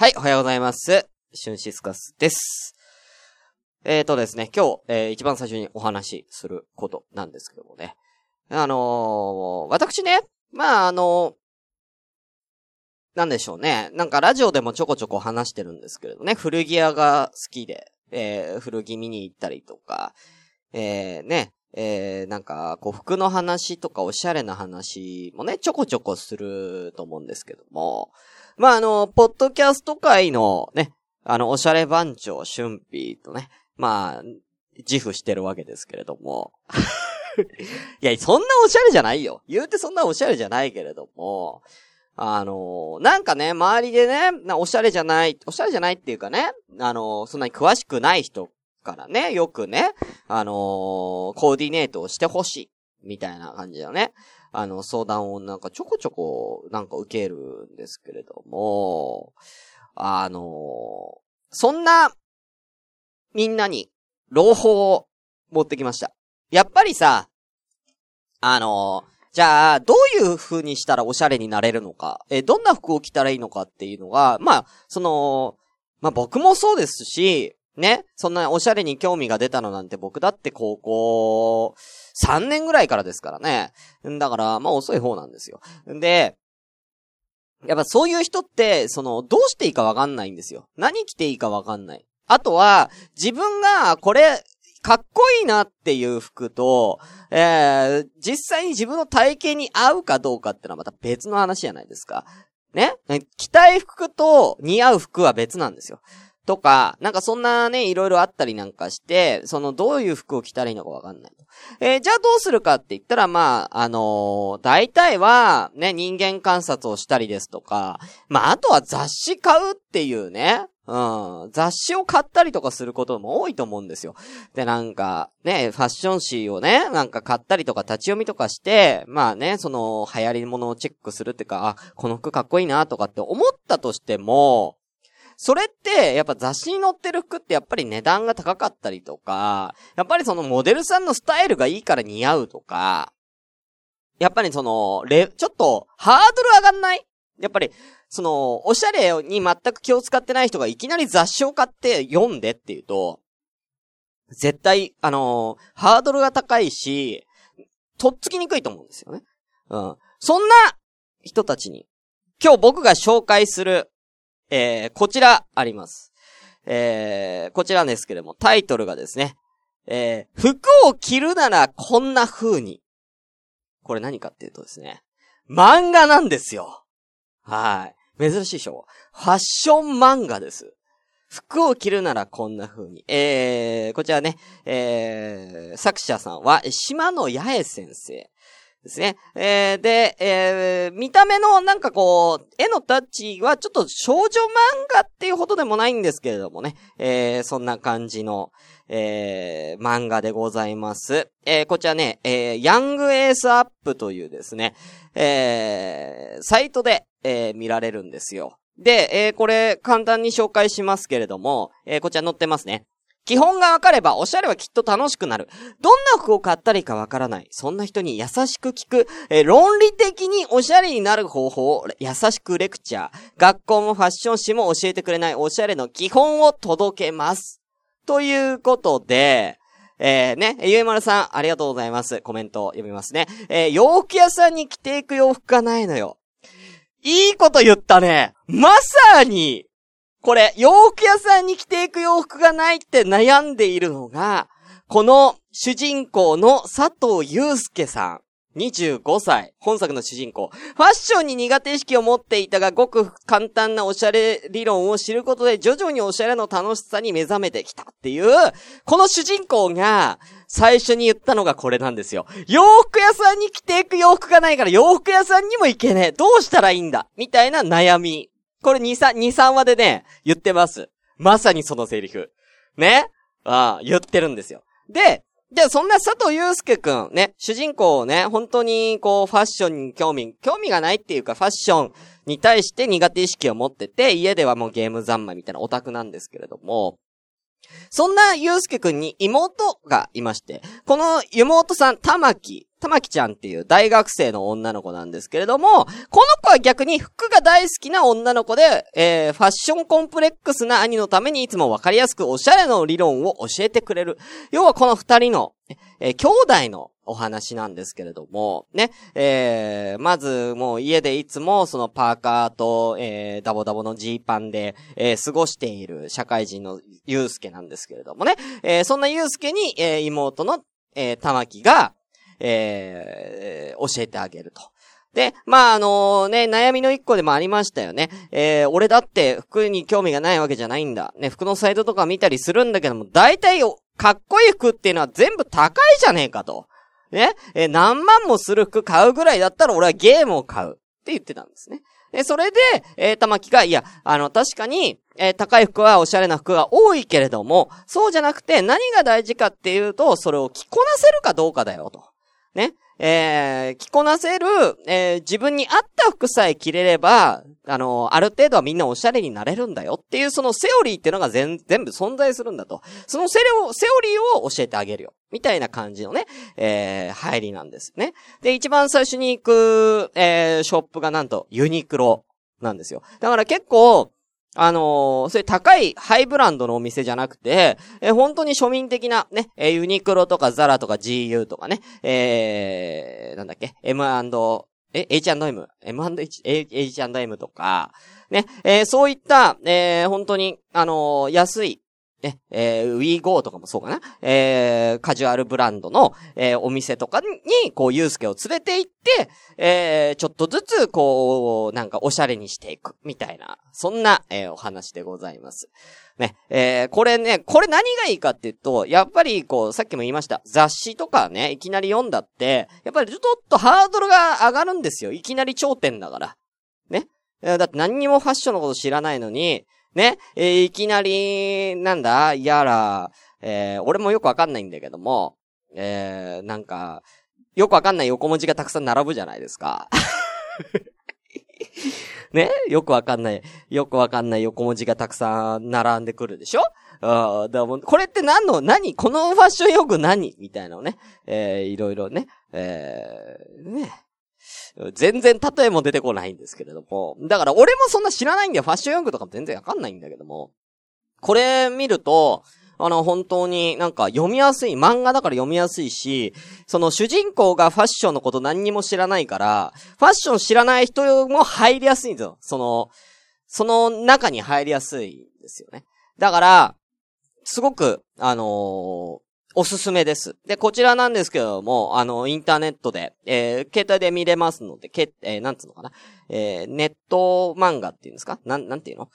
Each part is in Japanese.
はい、おはようございます。シュンシスカスです。えーとですね、今日、えー、一番最初にお話しすることなんですけどもね。あのー、私ね、まあ、あのー、なんでしょうね。なんかラジオでもちょこちょこ話してるんですけれどね、古着屋が好きで、えー、古着見に行ったりとか、えー、ね、えー、なんか、こう、服の話とかおしゃれな話もね、ちょこちょこすると思うんですけども、まあ、あの、ポッドキャスト界のね、あの、おしゃれ番長、春ーとね、まあ、自負してるわけですけれども。いや、そんなおしゃれじゃないよ。言うてそんなおしゃれじゃないけれども、あのなんかね、周りでね、おしゃれじゃない、おしゃれじゃないっていうかね、あのそんなに詳しくない人からね、よくね、あのコーディネートをしてほしい、みたいな感じだね。あの、相談をなんかちょこちょこなんか受けるんですけれども、あのそんな、みんなに、朗報を持ってきました。やっぱりさ、あのじゃあ、どういう風にしたらおしゃれになれるのか、え、どんな服を着たらいいのかっていうのが、まあ、その、まあ僕もそうですし、ね、そんなおしゃれに興味が出たのなんて僕だって高校3年ぐらいからですからね。だから、まあ遅い方なんですよ。で、やっぱそういう人って、その、どうしていいかわかんないんですよ。何着ていいかわかんない。あとは、自分がこれ、かっこいいなっていう服と、えー、実際に自分の体型に合うかどうかってのはまた別の話じゃないですか。ね？着たい服と似合う服は別なんですよ。とか、なんかそんなね、いろいろあったりなんかして、そのどういう服を着たらいいのかわかんない。えー、じゃあどうするかって言ったら、まあ、あのー、大体は、ね、人間観察をしたりですとか、まあ、あとは雑誌買うっていうね、うん。雑誌を買ったりとかすることも多いと思うんですよ。で、なんか、ね、ファッション誌をね、なんか買ったりとか立ち読みとかして、まあね、その、流行り物をチェックするっていうか、あ、この服かっこいいなとかって思ったとしても、それって、やっぱ雑誌に載ってる服ってやっぱり値段が高かったりとか、やっぱりそのモデルさんのスタイルがいいから似合うとか、やっぱりその、レ、ちょっと、ハードル上がんない？やっぱり、その、おしゃれに全く気を使ってない人がいきなり雑誌を買って読んでっていうと、絶対、あのー、ハードルが高いし、とっつきにくいと思うんですよね。うん。そんな人たちに、今日僕が紹介するえー、こちらあります。えー、こちらですけれども、タイトルがですね、えー、服を着るならこんな風に。これ何かっていうとですね、漫画なんですよ。はい。珍しいでしょファッション漫画です。服を着るならこんな風に。えー、こちらね、えー、作者さんは、島野八重先生。ですね。えー、で、えー、見た目のなんかこう、絵のタッチはちょっと少女漫画っていうほどでもないんですけれどもね。えー、そんな感じの、えー、漫画でございます。えー、こちらね、えー、ヤングエースアップというですね、えー、サイトで、えー、見られるんですよ。で、えー、これ簡単に紹介しますけれども、えー、こちら載ってますね。基本がわかればおしゃれはきっと楽しくなる。どんな服を買ったらいいかわからない。そんな人に優しく聞く、えー、論理的におしゃれになる方法を優しくレクチャー。学校もファッション誌も教えてくれないおしゃれの基本を届けます。ということで、えー、ね、ゆえまるさん、ありがとうございます。コメントを読みますね。えー、洋服屋さんに着ていく洋服がないのよ。いいこと言ったね。まさに、これ、洋服屋さんに着ていく洋服がないって悩んでいるのが、この主人公の佐藤祐介さん。25歳。本作の主人公。ファッションに苦手意識を持っていたが、ごく簡単なおしゃれ理論を知ることで、徐々におしゃれの楽しさに目覚めてきたっていう、この主人公が、最初に言ったのがこれなんですよ。洋服屋さんに着ていく洋服がないから、洋服屋さんにも行けねえ。どうしたらいいんだ？みたいな悩み。これ2、3、2、3話でね、言ってます。まさにそのセリフ。ね？ああ、言ってるんですよ。で、じゃあそんな佐藤祐介くん、ね、主人公をね、本当にこうファッションに興味、興味がないっていうかファッションに対して苦手意識を持ってて、家ではもうゲーム三昧みたいなオタクなんですけれども、そんなゆうすけくんに妹がいまして、この妹さん、たまき、たまきちゃんっていう大学生の女の子なんですけれども、この子は逆に服が大好きな女の子で、えー、ファッションコンプレックスな兄のためにいつもわかりやすくおしゃれの理論を教えてくれる。要はこの二人の、えー、兄弟のお話なんですけれども、ね、えー、まずもう家でいつもそのパーカーと、えー、ダボダボのジーパンで、えー、過ごしている社会人のゆうすけなんですけれどもね、えー、そんなゆうすけに、えー、妹の、えー、玉木が、えー、教えてあげると。で、まあ、あのね、悩みの一個でもありましたよね。えー、俺だって服に興味がないわけじゃないんだ。ね、服のサイトとか見たりするんだけども、大体、かっこいい服っていうのは全部高いじゃねえかと。ね、え、何万もする服買うぐらいだったら俺はゲームを買う。って言ってたんですね。で、それで、えー、玉木が、いや、あの、確かに、えー、高い服はおしゃれな服が多いけれども、そうじゃなくて何が大事かっていうと、それを着こなせるかどうかだよ、と。ね。えー、着こなせる、えー、自分に合った服さえ着れれば、あのー、ある程度はみんなおしゃれになれるんだよっていうそのセオリーっていうのが全、全部存在するんだと。そのセオセオリーを教えてあげるよ。みたいな感じのね、えー、入りなんですね。で、一番最初に行く、えー、ショップがなんとユニクロなんですよ。だから結構、あのー、そういう高いハイブランドのお店じゃなくて、えー、本当に庶民的なね、えー、ユニクロとかザラとか GU とかね、えー、なんだっけ、M& え、H&M、M&H、H&M とか、ね、えー、そういった、えー、本当に、あのー、安い、ね、えー、WeGo とかもそうかな。えー、カジュアルブランドの、えー、お店とかに、こう、ゆうすけを連れて行って、えー、ちょっとずつ、こう、なんかおしゃれにしていく、みたいな、そんな、えー、お話でございます。ね、えー、これね、これ何がいいかっていうと、やっぱり、こう、さっきも言いました、雑誌とかね、いきなり読んだって、やっぱりちょっとハードルが上がるんですよ。いきなり頂点だから。ね。だって何にもファッションのこと知らないのに、ね、えー、いきなり、なんだ、やら、えー、俺もよくわかんないんだけども、えー、なんか、よくわかんない横文字がたくさん並ぶじゃないですか。ね？よくわかんない、よくわかんない横文字がたくさん並んでくるでしょ？あだもこれって何の、何？このファッション用具何？みたいなのね。えー、いろいろね。えー、ね。全然例えも出てこないんですけれども。だから俺もそんな知らないんだよ。ファッション用具とかも全然わかんないんだけども。これ見ると、あの、本当になんか読みやすい。漫画だから読みやすいし、その主人公がファッションのこと何にも知らないから、ファッション知らない人も入りやすいんですよ。その、その中に入りやすいんですよね。だから、すごく、あのー、おすすめです。で、こちらなんですけども、あの、インターネットで、えー、携帯で見れますので、け、えー、なんつうのかな？えー、ネット漫画っていうんですか？なん、なんていうの？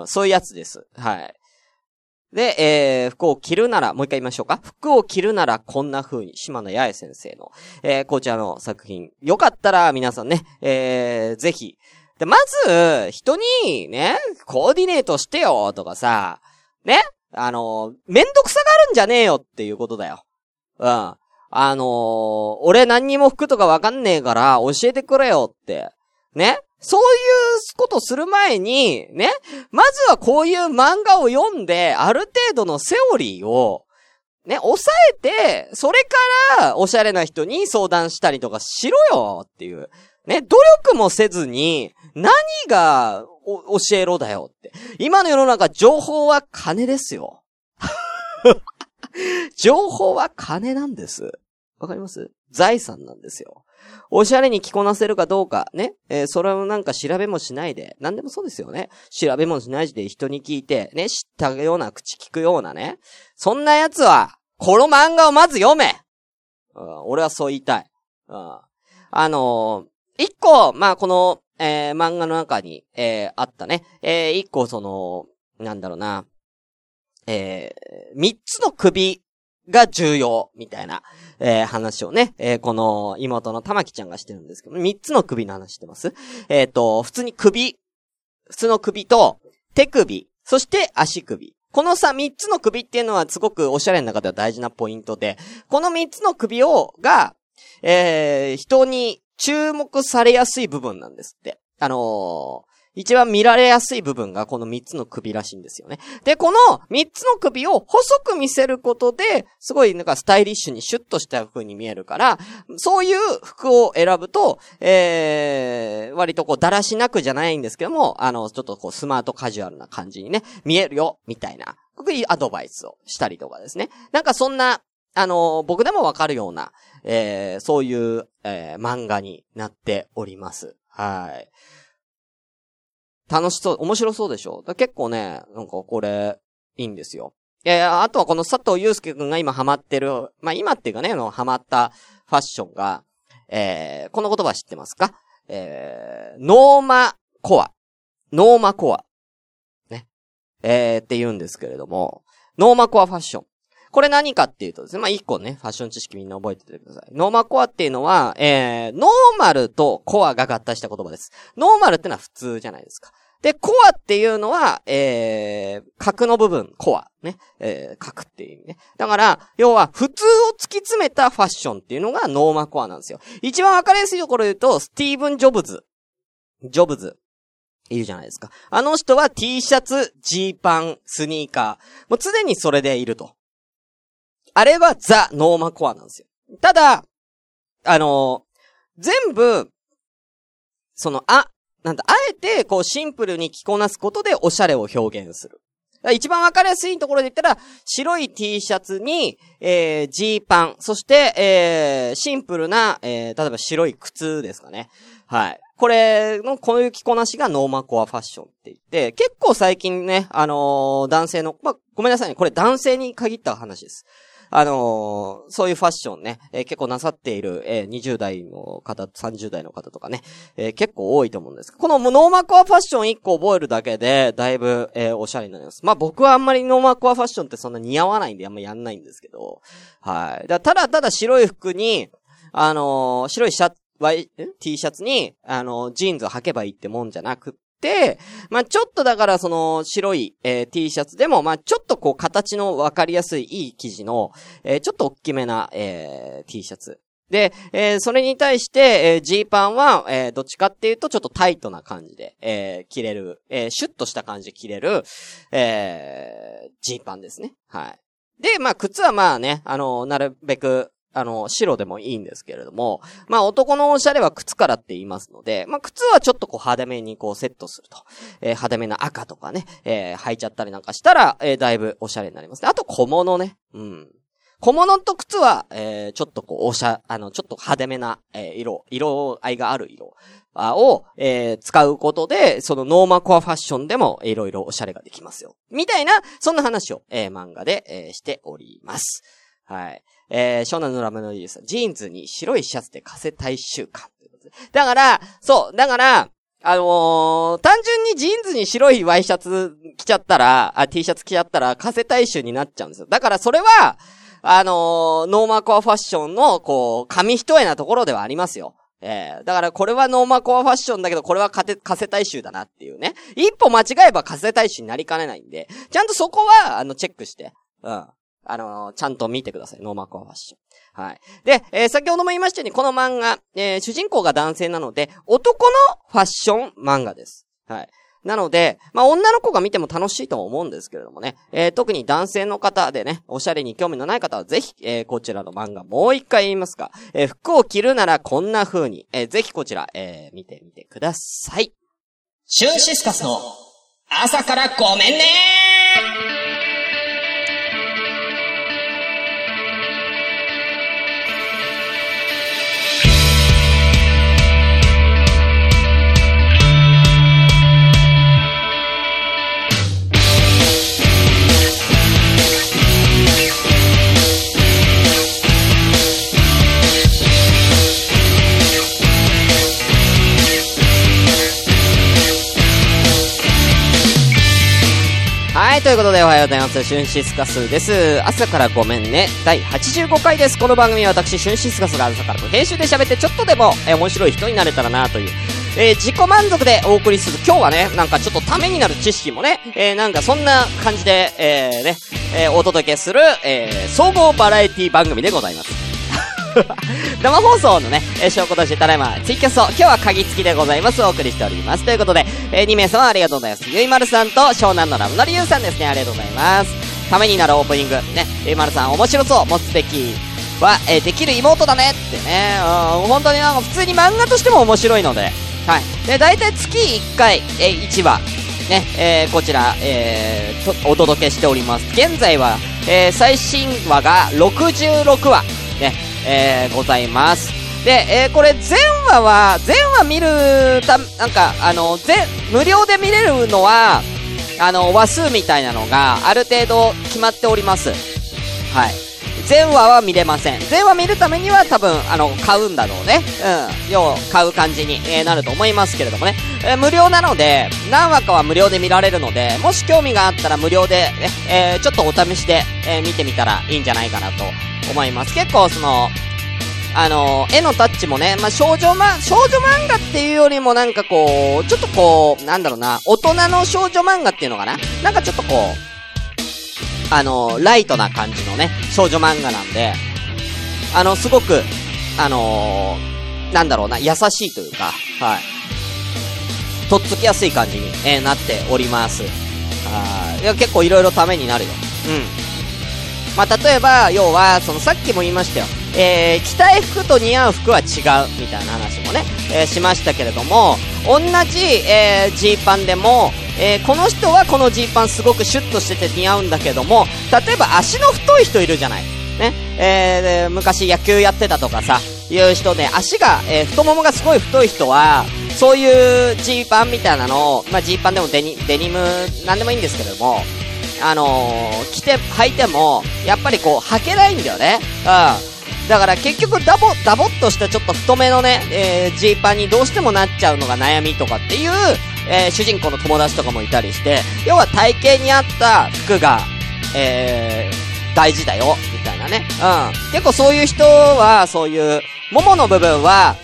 うん、そういうやつです。はい。で、えー、服を着るなら、もう一回言いましょうか？服を着るならこんな風に、島野八重先生の、えー、こちらの作品。よかったら皆さんね、えー、ぜひ。で、まず、人に、ね、コーディネートしてよ、とかさ、ね、あの、めんどくさがるんじゃねえよっていうことだよ。うん。あのー、俺何にも服とかわかんねえから教えてくれよって。ね？そういうことする前に、ね？まずはこういう漫画を読んで、ある程度のセオリーを、ね、抑えて、それからおしゃれな人に相談したりとかしろよっていう。ね、努力もせずに、何が教えろだよって。今の世の中、情報は金ですよ。情報は金なんです。わかります？財産なんですよ。おしゃれに着こなせるかどうか、ね。えー、それをなんか調べもしないで、なんでもそうですよね。調べもしないで人に聞いて、ね、知ったような口聞くようなね。そんな奴は、この漫画をまず読め、うん、俺はそう言いたい。うん、あのー、一個、まあ、この、えー、漫画の中に、えー、あったね。えー、一個その、なんだろうな。えー、三つの首が重要、みたいな、えー、話をね、えー、この妹の玉木ちゃんがしてるんですけど、三つの首の話してますえっ、ー、と、普通に首、普通の首と、手首、そして足首。このさ、三つの首っていうのはすごくおしゃれの中では大事なポイントで、この三つの首を、が、えー、人に注目されやすい部分なんですって。あの一番見られやすい部分がこの三つの首らしいんですよね。で、この三つの首を細く見せることで、すごいなんかスタイリッシュにシュッとした風に見えるから、そういう服を選ぶと、えー、割とこうだらしなくじゃないんですけども、あの、ちょっとこうスマートカジュアルな感じにね、見えるよ、みたいな、こういうアドバイスをしたりとかですね。なんかそんな、あの、僕でもわかるような、えー、そういう、えー、漫画になっております。はい。楽しそう、面白そうでしょ？結構ね、なんかこれ、いいんですよ。えー、あとはこの佐藤祐介くんが今ハマってる、まあ、今っていうかね、あのハマったファッションが、えー、この言葉知ってますか？えー、ノームコア。ノームコア。ね。えー、って言うんですけれども、ノームコアファッション。これ何かっていうとですね、まあ、一個ね、ファッション知識みんな覚えててください。ノームコアっていうのは、えー、ノーマルとコアが合体した言葉です。ノーマルってのは普通じゃないですか。で、コアっていうのは、えー、角の部分、コア。ね。えー、角っていう意味ね。だから、要は、普通を突き詰めたファッションっていうのがノーマコアなんですよ。一番わかりやすいところ言うと、スティーブン・ジョブズ。ジョブズ。いるじゃないですか。あの人は T シャツ、ジーパン、スニーカー。もう常にそれでいると。あれはザ・ノーマコアなんですよ。ただ、あのー、全部、その、あ、なんだ、あえて、こう、シンプルに着こなすことでおしゃれを表現する。一番わかりやすいところで言ったら、白い T シャツに、えー、ジーパン、そして、えー、シンプルな、えー、例えば白い靴ですかね。はい。これの、こういう着こなしがノーマコアファッションって言って、結構最近ね、あのー、男性の、まあ、ごめんなさいね。これ男性に限った話です。あのー、そういうファッションね、えー、結構なさっている、えー、20代の方、30代の方とかね、え結構多いと思うんですこのノーマコアファッション1個覚えるだけで、だいぶ、えおしゃれになります。まあ僕はあんまりノーマコアファッションってそんな似合わないんであんまやんないんですけど、はい。だただただ白い服に、あの白いシャツ、T シャツに、あの、ジーンズを履けばいいってもんじゃなく、まあ、ちょっとだからその白い、えー、T シャツでも、まあ、ちょっとこう形のわかりやすいいい生地の、えー、ちょっと大きめな、えー、T シャツ。で、えー、それに対して、えー、ジーパンは、えー、どっちかっていうと、ちょっとタイトな感じで、えー、着れる、えー、シュッとした感じで着れる、えー、ジーパンですね。はい。で、まあ、靴はまあね、あの、なるべく、あの、白でもいいんですけれども、まあ男のおしゃれは靴からって言いますので、まあ靴はちょっとこう派手めにこうセットすると。えー、派手めな赤とかね、えー、履いちゃったりなんかしたら、えー、だいぶおしゃれになりますね。あと小物ね。うん。小物と靴は、えー、ちょっとこう、おしゃ、あの、ちょっと派手めな、えー、色、色合いがある色を、えー、使うことで、そのノーマコアファッションでも、いろいろおしゃれができますよ。みたいな、そんな話を、えー、漫画で、えー、しております。はい。えー、湘南のラムのリース。ジーンズに白いシャツで加勢大周感。だから、そう、だから、あのー、単純にジーンズに白いワイシャツ着ちゃったら、あ、T シャツ着ちゃったら、加勢大周になっちゃうんですよ。だからそれは、あのー、ノーマコアファッションの、こう、紙一重なところではありますよ。ええー、だからこれはノーマコアファッションだけど、これはカテ、加勢大周だなっていうね。一歩間違えば加勢大周になりかねないんで、ちゃんとそこは、あの、チェックして、うん。あのー、ちゃんと見てください。ノーマコアファッション。はい。で、えー、先ほども言いましたように、この漫画、えー、主人公が男性なので、男のファッション漫画です。はい。なので、まあ、女の子が見ても楽しいと思うんですけれどもね、えー、特に男性の方でね、おしゃれに興味のない方はぜひ、えー、こちらの漫画もう一回言いますか、えー、服を着るならこんな風に、えー、ぜひこちら、えー、見てみてください。シュンシスカスの朝からごめんねーということでおはようございます。シュンシスカスです。朝からごめんね。第85回です。この番組は私、シュンシスカスが朝から編集で喋ってちょっとでも、えー、面白い人になれたらなという、えー、自己満足でお送りする。今日はね、なんかちょっとためになる知識もね、えー、なんかそんな感じで、えー、ね、えー、お届けする、えー、総合バラエティ番組でございます。生放送のね、えー、証拠としてただいま、ツイキャスを、今日は鍵付きでございます。お送りしております。ということで、えー、2名様ありがとうございます。ゆいまるさんと、湘南のラムのりゆうさんですね。ありがとうございます。ためになるオープニング。ね、ゆいまるさん面白そう。持つべきは、えー、できる妹だねってね。うん、本当になんか普通に漫画としても面白いので。はい。で、大体月1回、えー、1話。ね、えー、こちら、えー、お届けしております。現在は、えー、最新話が66話、ね、えー、ございます。で、えー、これ全話は、全話見るた、なんか、あの、全、無料で見れるのは、あの、話数みたいなのが、ある程度決まっております。はい。全話は見れません。全話見るためには多分、あの、買うんだろうね。うん。要、買う感じに、えー、なると思いますけれどもね。えー、無料なので、何話かは無料で見られるので、もし興味があったら無料で、えー、ちょっとお試しで、え見てみたらいいんじゃないかなと思います。結構その、あの絵のタッチもね、まあ、少女ま、少女漫画っていうよりもなんかこう、ちょっとこう、なんだろうな、大人の少女漫画っていうのかな？なんかちょっとこう、あの、ライトな感じのね、少女漫画なんで、あの、すごく、あのー、なんだろうな、優しいというか、はい。とっつきやすい感じに、えー、なっております。はい。いや、結構いろいろためになるよ。うん。まあ、例えば、要は、その、さっきも言いましたよ。えー、着たい服と似合う服は違う、みたいな話もね、えー、しましたけれども、同じ、えー、ジーパンでも、えー、この人はこのジーパンすごくシュッとしてて似合うんだけども、例えば足の太い人いるじゃない。ね。えー、昔野球やってたとかさ、いう人で、足が、えー、太ももがすごい太い人は、そういうジーパンみたいなのを、まあ、ジーパンでもデニデニム、なんでもいいんですけれども、あのー、着て、履いても、やっぱりこう、履けないんだよね。うん。だから結局ダボ、ダボっとしたちょっと太めのね、えー、ジーパンにどうしてもなっちゃうのが悩みとかっていう、えー、主人公の友達とかもいたりして、要は体型に合った服が、えー、大事だよ、みたいなね。うん。結構そういう人は、そういう、ももの部分は、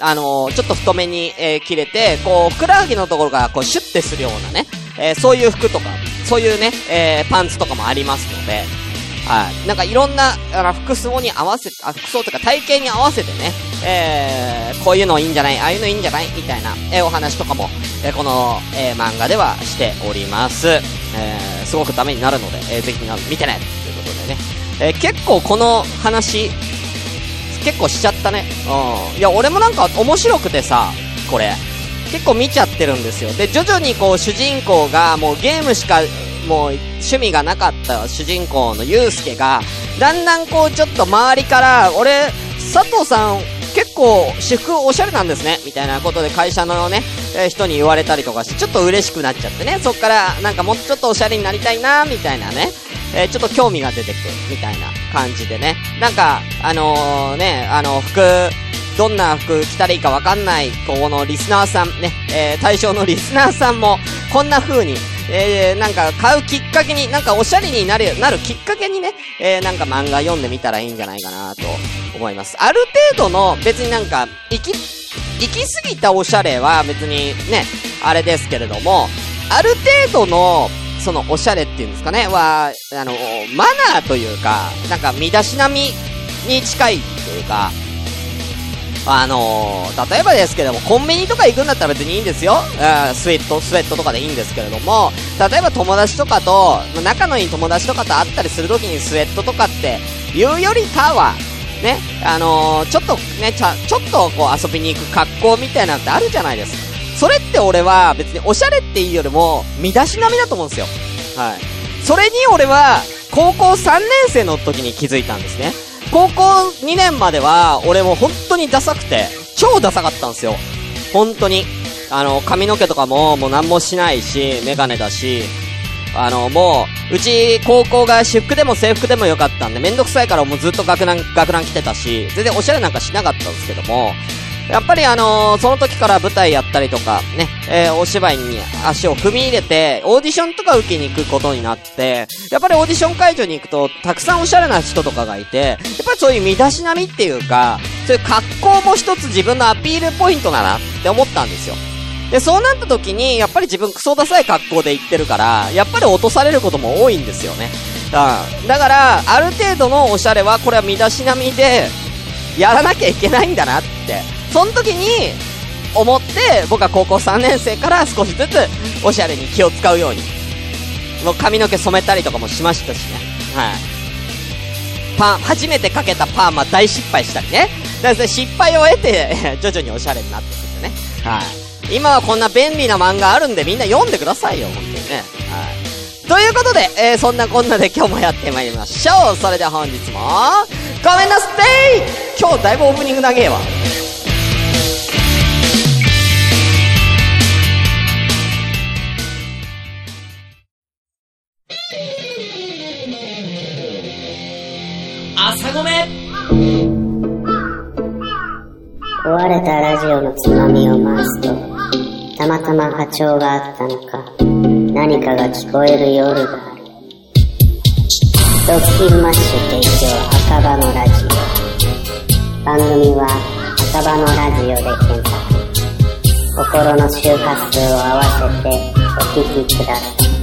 あのー、ちょっと太めに、えー、切れて、こう、ふくらはぎのところが、こう、シュッてするようなね、えー、そういう服とか、そういうね、えー、パンツとかもありますので、はい。なんかいろんな、あの、服装に合わせ、あ、服装とか体型に合わせてね、えー、こういうのいいんじゃないああいうのいいんじゃないみたいな、えー、お話とかも、えー、この、えー、漫画ではしております。えー、すごくためになるので、えー、ぜひ見てねということでね。えー、結構この話、結構しちゃったね。うん。いや、俺もなんか面白くてさ、これ。結構見ちゃってるんですよ。で、徐々にこう主人公がもうゲームしかもう趣味がなかった主人公のユうスケが、だんだんこうちょっと周りから、俺、佐藤さん結構私服おしゃれなんですね、みたいなことで会社のね、えー、人に言われたりとかして、ちょっと嬉しくなっちゃってね、そっからなんかもうちょっとおしゃれになりたいな、みたいなね、えー、ちょっと興味が出てくる、みたいな感じでね。なんか、あのー、ね、あの、服、どんな服着たらいいかわかんない、このリスナーさん、ね、えー、対象のリスナーさんも、こんな風に、えー、なんか買うきっかけに、なんかおしゃれになる、なるきっかけにね、えー、なんか漫画読んでみたらいいんじゃないかなと思います。ある程度の、別になんか、行き、行き過ぎたおしゃれは別にね、あれですけれども、ある程度の、そのおしゃれっていうんですかね、は、あの、マナーというか、なんか身だしなみに近いというか、あのー、例えばですけども、コンビニとか行くんだったら別にいいんですよ。スウェット、スウェットとかでいいんですけれども、例えば友達とかと、仲のいい友達とかと会ったりするときにスウェットとかって言うよりかは、ね、あのー、ちょっとね、ちゃ、ちょっとこう遊びに行く格好みたいなのってあるじゃないですか。それって俺は別におしゃれっていうよりも、身だしなみだと思うんですよ。はい。それに俺は、高校3年生の時に気づいたんですね。高校2年までは、俺も本当にダサくて、超ダサかったんですよ。本当に。あの、髪の毛とかも、もう何もしないし、メガネだし、あの、もう、うち、高校が私服でも制服でもよかったんで、めんどくさいからもうずっと学ラン、学ラン来てたし、全然おしゃれなんかしなかったんですけども、やっぱりあのー、その時から舞台やったりとか、ね、えー、お芝居に足を踏み入れて、オーディションとか受けに行くことになって、やっぱりオーディション会場に行くと、たくさんおしゃれな人とかがいて、やっぱりそういう身だしなみっていうか、そういう格好も一つ自分のアピールポイントだなって思ったんですよ。で、そうなった時に、やっぱり自分クソダサい格好で行ってるから、やっぱり落とされることも多いんですよね。うん。だから、ある程度のおしゃれは、これは身だしなみで、やらなきゃいけないんだなって、その時に、思って、僕は高校3年生から少しずつ、おしゃれに気を使うように。もう髪の毛染めたりとかもしましたしね。はい。パン、初めてかけたパーマ大失敗したりね。だから失敗を得て、徐々におしゃれになってくんでね。はい。今はこんな便利な漫画あるんでみんな読んでくださいよ、本当にね。はい。ということで、えー、そんなこんなで今日もやってまいりましょう。それでは本日も、ごめんなさい今日だいぶオープニング長えわ。ジオのつまみを回すと、たまたま波長があったのか、何かが聞こえる夜がある。ドッキンマッシュ提供赤羽のラジオ。番組は赤羽のラジオで検索。心の周波数を合わせてお聞きください。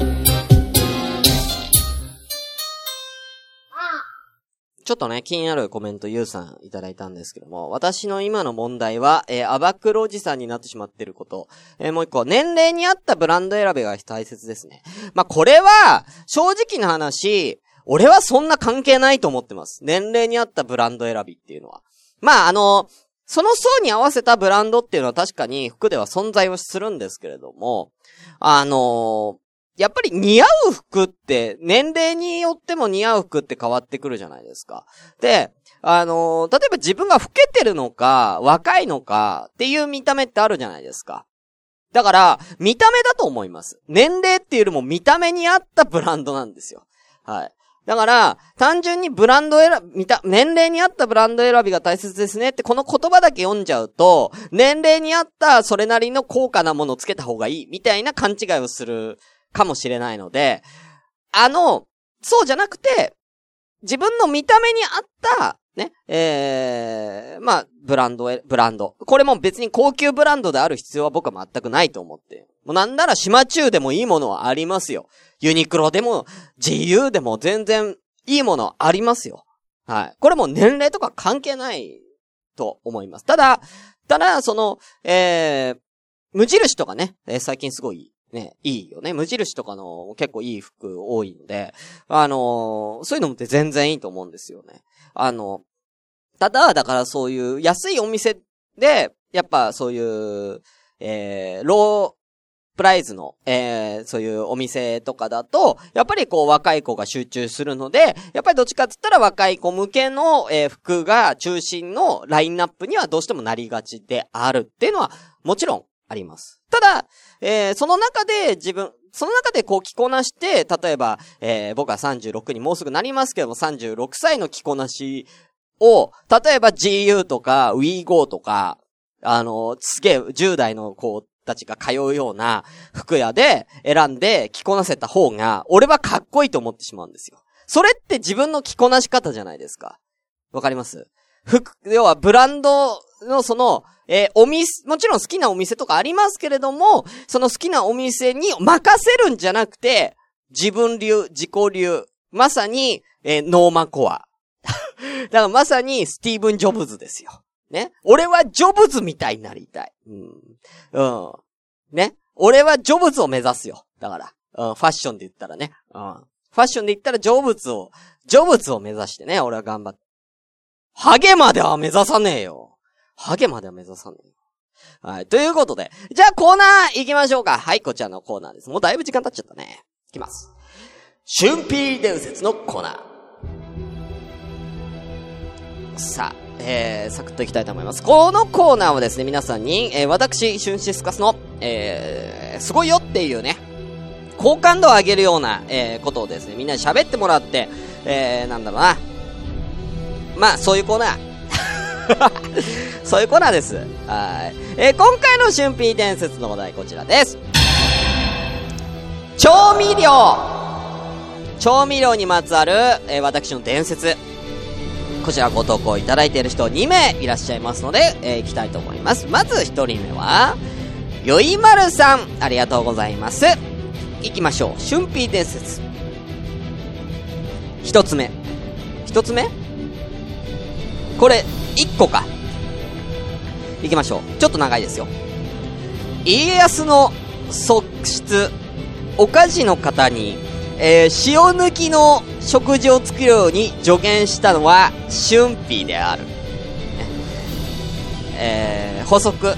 ちょっとね、気になるコメントゆうさんいただいたんですけども、私の今の問題は、えー、アバクロおじさんになってしまってること。えー、もう一個、年齢に合ったブランド選びが大切ですね。まあ、これは、正直な話、俺はそんな関係ないと思ってます。年齢に合ったブランド選びっていうのは。まあ、あの、その層に合わせたブランドっていうのは確かに服では存在をするんですけれども、あのやっぱり似合う服って、年齢によっても似合う服って変わってくるじゃないですか。で、あのー、例えば自分が老けてるのか、若いのかっていう見た目ってあるじゃないですか。だから、見た目だと思います。年齢っていうよりも見た目に合ったブランドなんですよ。はい。だから、単純にブランド選び、見た、年齢に合ったブランド選びが大切ですねってこの言葉だけ読んじゃうと、年齢に合ったそれなりの高価なものをつけた方がいいみたいな勘違いをするかもしれないので、あの、そうじゃなくて、自分の見た目に合った、ね、ええー、まあ、ブランドへ、ブランド。これも別に高級ブランドである必要は僕は全くないと思って。もうなんなら島中でもいいものはありますよ。ユニクロでも、GU でも全然いいものありますよ。はい。これも年齢とか関係ないと思います。ただ、ただ、その、ええー、無印とかね、えー、最近すごいね、いいよね。無印とかの結構いい服多いので、あのー、そういうのもって全然いいと思うんですよね。あの、ただ、だからそういう安いお店で、やっぱそういう、えー、ロー、プライズの、えー、そういうお店とかだと、やっぱりこう若い子が集中するので、やっぱりどっちかって言ったら若い子向けの、えー、服が中心のラインナップにはどうしてもなりがちであるっていうのは、もちろんあります。ただ、えー、その中で自分、その中でこう着こなして、例えば、えー、僕は36にもうすぐなりますけども、36歳の着こなしを、例えば GU とか WeGo とか、あの、すげえ10代の子たちが通うような服屋で選んで着こなせた方が、俺はかっこいいと思ってしまうんですよ。それって自分の着こなし方じゃないですか。わかります？服、要はブランドのその、えー、お店、もちろん好きなお店とかありますけれども、その好きなお店に任せるんじゃなくて、自分流、自己流、まさに、えー、ノーマコア。だからまさにスティーブン・ジョブズですよ。ね？俺はジョブズみたいになりたい。うん。うん。ね？俺はジョブズを目指すよ。だから。うん。ファッションで言ったらね。うん。ファッションで言ったらジョブズを、ジョブズを目指してね、俺は頑張って。ハゲまでは目指さねえよ。ハゲまでは目指さない。はい。ということで。じゃあコーナー行きましょうか。はい、こちらのコーナーです。もうだいぶ時間経っちゃったね。いきます。春ー伝説のコーナー。さあ、えー、サクッといきたいと思います。このコーナーはですね、皆さんに、えー、私、シュンシスカスの、えー、すごいよっていうね、好感度を上げるような、えー、ことをですね、みんなに喋ってもらって、えー、なんだろうな。まあ、そういうコーナー。そういうコーナーです。はい。えー、今回の春ー伝説のお題こちらです。調味料調味料にまつわる、えー、私の伝説。こちらご投稿いただいている人2名いらっしゃいますので、えー、行きたいと思います。まず1人目は、よいまるさん、ありがとうございます。行きましょう。春ー伝説。一つ目。一つ目？これ、1個か。行きましょう。ちょっと長いですよ。家康の側室、岡地の方に、えー、塩抜きの食事を作るように助言したのは、春ーである。えー、補足。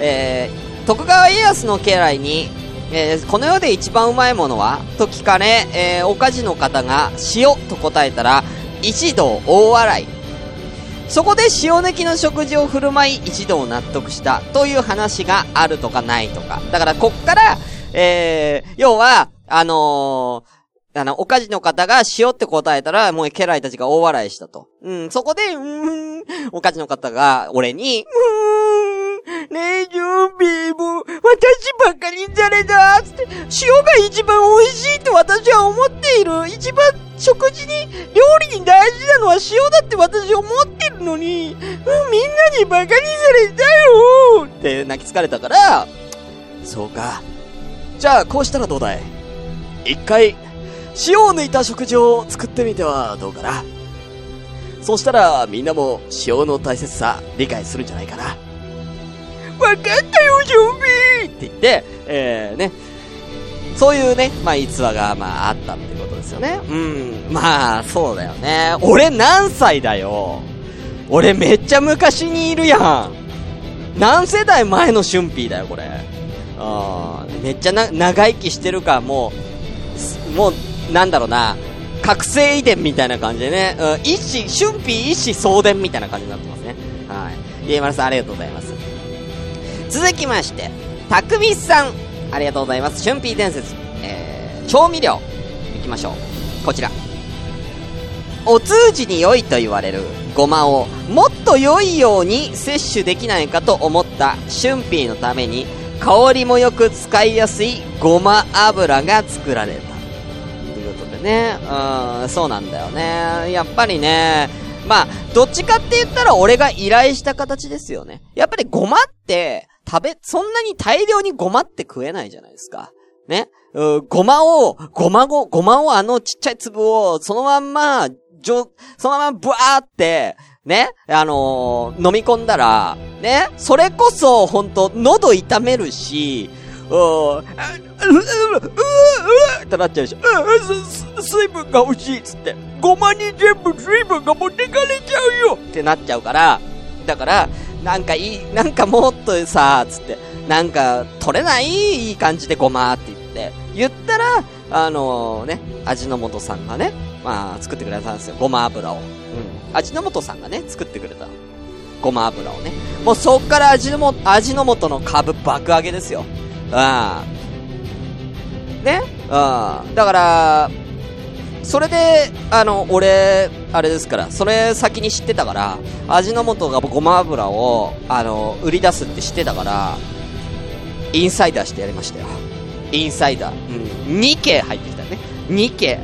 えー、徳川家康の家来に、えー、この世で一番うまいものはと聞かれ、えー、おかじの方が塩と答えたら、一同大笑い。そこで塩抜きの食事を振る舞い、一同納得したという話があるとかないとか。だから、こっから、えー、要は、あのー、あの、おかじの方が塩って答えたら、もう家来たちが大笑いしたと。うん、そこで、うん、おかじの方が俺に、うん、ねえ、準備も、私ばっかりされたつって、塩が一番美味しいと私は思っている。一番食事に、料理に大事なのは塩だって私思ってるのに、う、みんなにバカにされたよって泣き疲れたから、そうか。じゃあ、こうしたらどうだい?一回、塩を抜いた食事を作ってみてはどうかな?そしたら、みんなも塩の大切さ理解するんじゃないかな。わかったよ、準備って言って、えー、ね。そういうね、まあ、逸話が、まあ、あったってことですよね。うん。まあ、そうだよね。俺何歳だよ。俺めっちゃ昔にいるやん。何世代前の春ーだよ、これ。あめっちゃな、長生きしてるか、もう、もう、なんだろうな、覚醒遺伝みたいな感じでね、うん、一子、春ー一子送電みたいな感じになってますね。はい。家丸さんありがとうございます。続きまして、たくみさん、ありがとうございます。春ー伝説、えー、調味料、いきましょう。こちら。お通じに良いと言われるごまをもっと良いように摂取できないかと思った春ーのために香りもよく使いやすいごま油が作られた。ということでね、うん、そうなんだよね。やっぱりね、まあ、どっちかって言ったら俺が依頼した形ですよね。やっぱりごまって、食べ、そんなに大量にごまって食えないじゃないですか。ね？うごまを、ごまご、ごまをあのちっちゃい粒を、そのまんま、じょ、そのままブワーって、ね、あのー、飲み込んだら、ね、それこそ、ほんと、喉痛めるし、うー、う、う、う、う、ってなっちゃうでしょ。う、水分が欲しいっつって。ごまに全部水分が持ってかれちゃうよってなっちゃうから、だから、なんかいい、なんかもっとさ、つって、なんか、取れないいい感じでごまって言って、言ったら、あのー、ね、味の素さんがね、まあ、作ってくれたんですよ。ごま油を。うん味の素さんがね、作ってくれた。ごま油をね。もうそっから味のも、味の素の株爆上げですよ。うん。ね？うん。だから、それで、あの、俺、あれですから、それ先に知ってたから、味の素がごま油を、あの、売り出すって知ってたから、インサイダーしてやりましたよ。インサイダー。うん。2系入ってきたね。2系。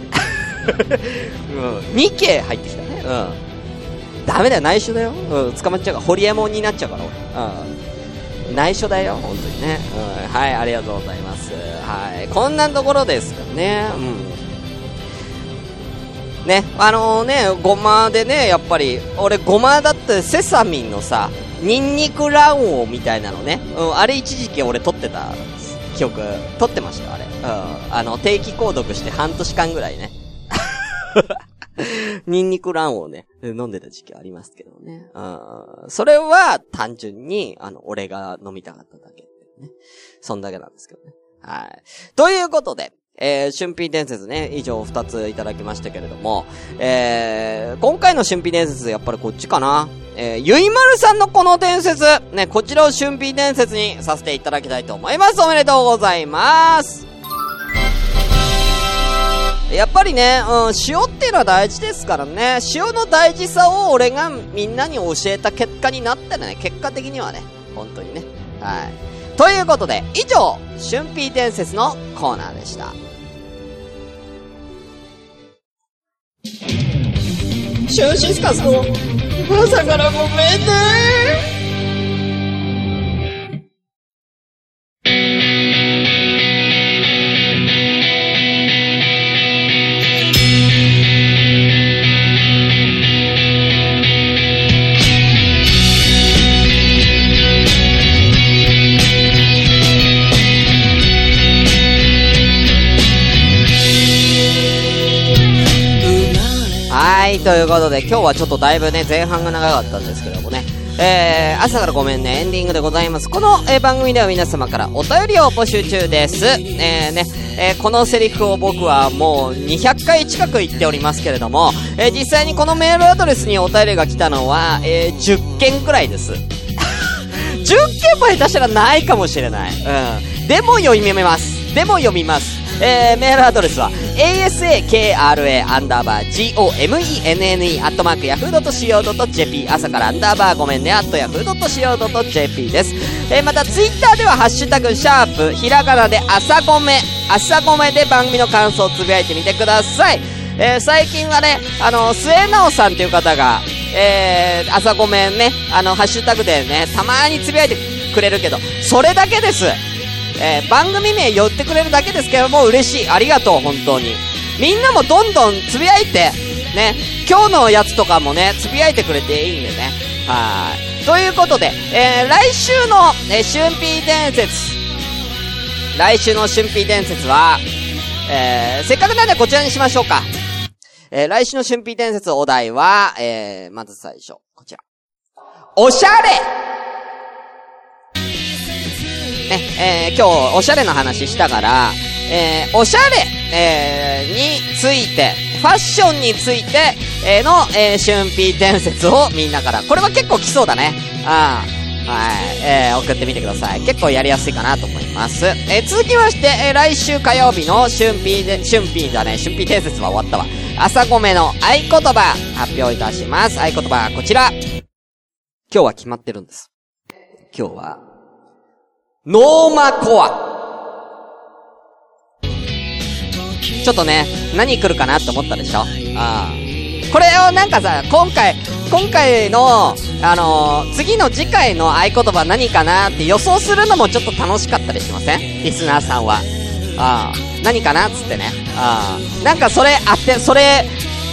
うん。2系入ってきたね。うん。ダメだよ、内緒だよ。うん、捕まっちゃうから、ホリエモンになっちゃうから、俺。うん。内緒だよ、本当にね。うん、はい、ありがとうございます。はい。こんなところですかね。うん。ね、あのー、ね、ごまでね、やっぱり、俺ごまだってセサミンのさ、ニンニク卵黄みたいなのね。うん、あれ一時期俺撮ってた記憶、撮ってましたよ、あれ。うん。あの、定期購読して半年間ぐらいね。ニンニク卵をね、飲んでた時期ありますけどね。うん。それは単純に、あの、俺が飲みたかっただけね。そんだけなんですけどね。はい。ということで、えー、春辟伝説ね、以上二ついただきましたけれども、えー、今回の春辟伝説、やっぱりこっちかな。えー、ゆいまるさんのこの伝説、ね、こちらを春辟伝説にさせていただきたいと思います。おめでとうございます。やっぱりね、うん、塩っていうのは大事ですからね。塩の大事さを俺がみんなに教えた結果になったらね、結果的にはね、本当にね。はい。ということで、以上、春ー伝説のコーナーでした。シュンシスカスの朝からごめんね。ということで今日はちょっとだいぶね、前半が長かったんですけどもね。えー、朝からごめんね、エンディングでございます。この、えー、番組では皆様からお便りを募集中です。えー、ね、えー、このセリフを僕はもう200回近く言っておりますけれども、えー、実際にこのメールアドレスにお便りが来たのは、えー、10件くらいです。10件も下手したらないかもしれない。うん。でも読みます。でも読みます。えー、メールアドレスは、asakra アンダーバー gomenne アットマークヤフー .co.jp 朝からアンダーバーごめんねアットヤフー .co.jp です。えー、またツイッターではハッシュタグシャープひらがなで朝ごめ朝ごめで番組の感想をつぶやいてみてください。えー、最近はね、あの、末直さんという方が、えー、朝ごめんね、あの、ハッシュタグでね、たまにつぶやいてくれるけど、それだけです。えー、番組名言ってくれるだけですけども、嬉しい。ありがとう、本当に。みんなもどんどんつぶやいて、ね、今日のやつとかもね、つぶやいてくれていいんでね。はい。ということで、えー、来週の、えー、春辟伝説。来週の春辟伝説は、えー、せっかくなんでこちらにしましょうか。えー、来週の春辟伝説お題は、えー、まず最初、こちら。おしゃれね、えー、今日おしゃれの話したから、えー、おしゃれ、えー、について、ファッションについて、え、の、えー、春辟伝説をみんなから。これは結構来そうだね。ああ。はい。えー、送ってみてください。結構やりやすいかなと思います。えー、続きまして、えー、来週火曜日の春辟で、春辟じゃね、春辟伝説は終わったわ。朝ごめの合言葉、発表いたします。合言葉はこちら。今日は決まってるんです。今日は、ノーマコア。ちょっとね、何来るかなって思ったでしょ？ああ。これをなんかさ、今回、今回の、あのー、次の次回の合言葉何かなって予想するのもちょっと楽しかったりしません？リスナーさんは。ああ。何かなっつってね。ああ。なんかそれ当て、それ、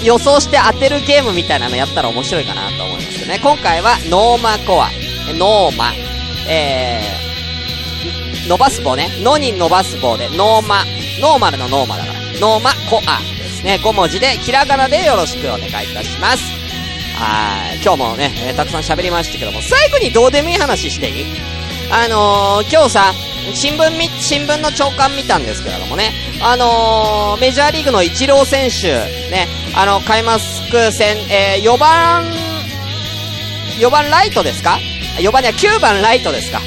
予想して当てるゲームみたいなのやったら面白いかなと思いますけどね。今回は、ノーマコア。ノーマ。えー、伸ばす棒ね。のに伸ばす棒で、ノーマ。ノーマルのノーマだから。ノーマコアですね。5文字で、ひらがなでよろしくお願いいたします。はい。今日もね、えーたくさん喋りましたけども、最後にどうでもいい話していい？あのー、今日さ、新聞み、新聞の朝刊見たんですけれどもね、あのー、メジャーリーグのイチロー選手、ね、あの、開幕戦、えー、4番、4番ライトですか ?4 番には9番ライトですか？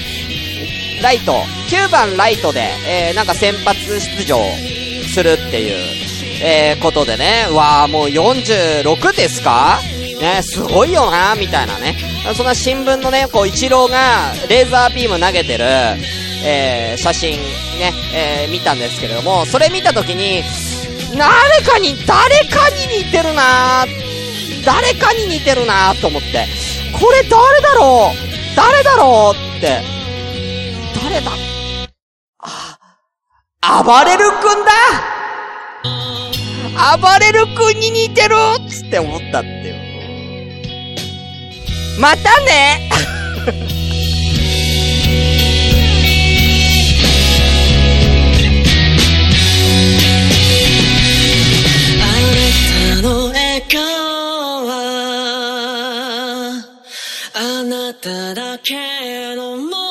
ライト、9番ライトで、えー、なんか先発出場するっていう、えー、ことでね、わーもう46ですか？ね、すごいよなみたいなね。そんな新聞のね、こう、一郎が、レーザービーム投げてる、えー、写真、ね、えー、見たんですけれども、それ見たときに、誰かに、誰かに似てるな誰かに似てるなと思って、これ誰だろう？誰だろう？って、誰だ、暴れる君だ。暴れる君に似てる。っつって思ったっていう。またね。あなたの笑顔はあなただけのもの。